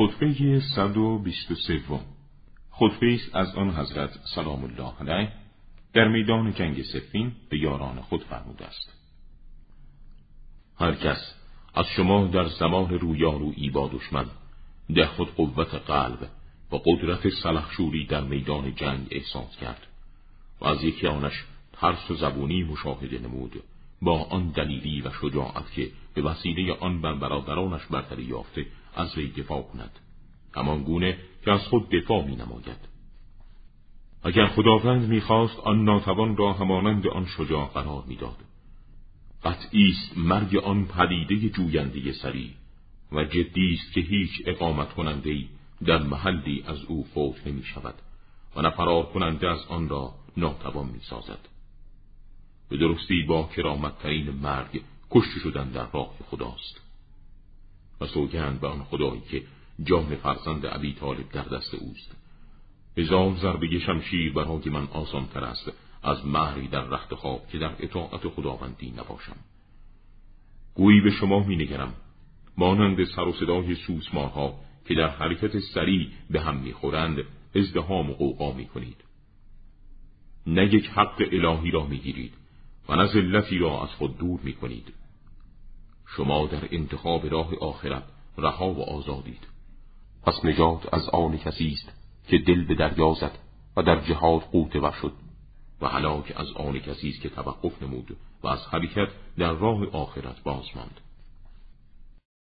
خطبه 123 خطبه است از آن حضرت سلام الله علیه در میدان جنگ سفین به یاران خود فرموده است. هر کس از شما در زمان رویارویی با دشمن در خود قوت قلب و قدرت سلخشوری در میدان جنگ احساس کرد و از یکی آنش ترس و زبونی مشاهده نمود با آن دلیلی و شجاعت که به وسیله آن بر برادرانش برتری یافته از وی دفاع کند. همان گونه که از خود دفاع می نماید اگر خداوند می‌خواست آن ناتوان را همانند آن شجاع قرار می‌داد. قطعی است مرگ آن پدیده جوینده سری و جدی است که هیچ اقامت کننده در محلی از او فوت نمی شود و نه کننده از آن را ناتوان می سازد. به درستی با کرامتترین مرگ کشته شدن در راه خداست. و سوگند به آن خدایی که جان فرزند ابی طالب در دست اوست. هزار ضربه شمشیر برای من آسان تر است از مهری در رخت خواب که در اطاعت خداوندی نباشم. گویی به شما می نگرم مانند سر و صدای سوسمارها که در حرکت سریع به هم می‌خورند ازدهام و قوقا می کنید نه یک حق الهی را می‌گیرید و نه ذلتی را از خود دور می کنید شما در انتخاب راه آخرت رها و آزادید. پس نجات از آن کسی است که دل به دریا زد و در جهاد قوت و شد. و هلاک از آن کسی است که توقف نمود و از حرکت در راه آخرت باز ماند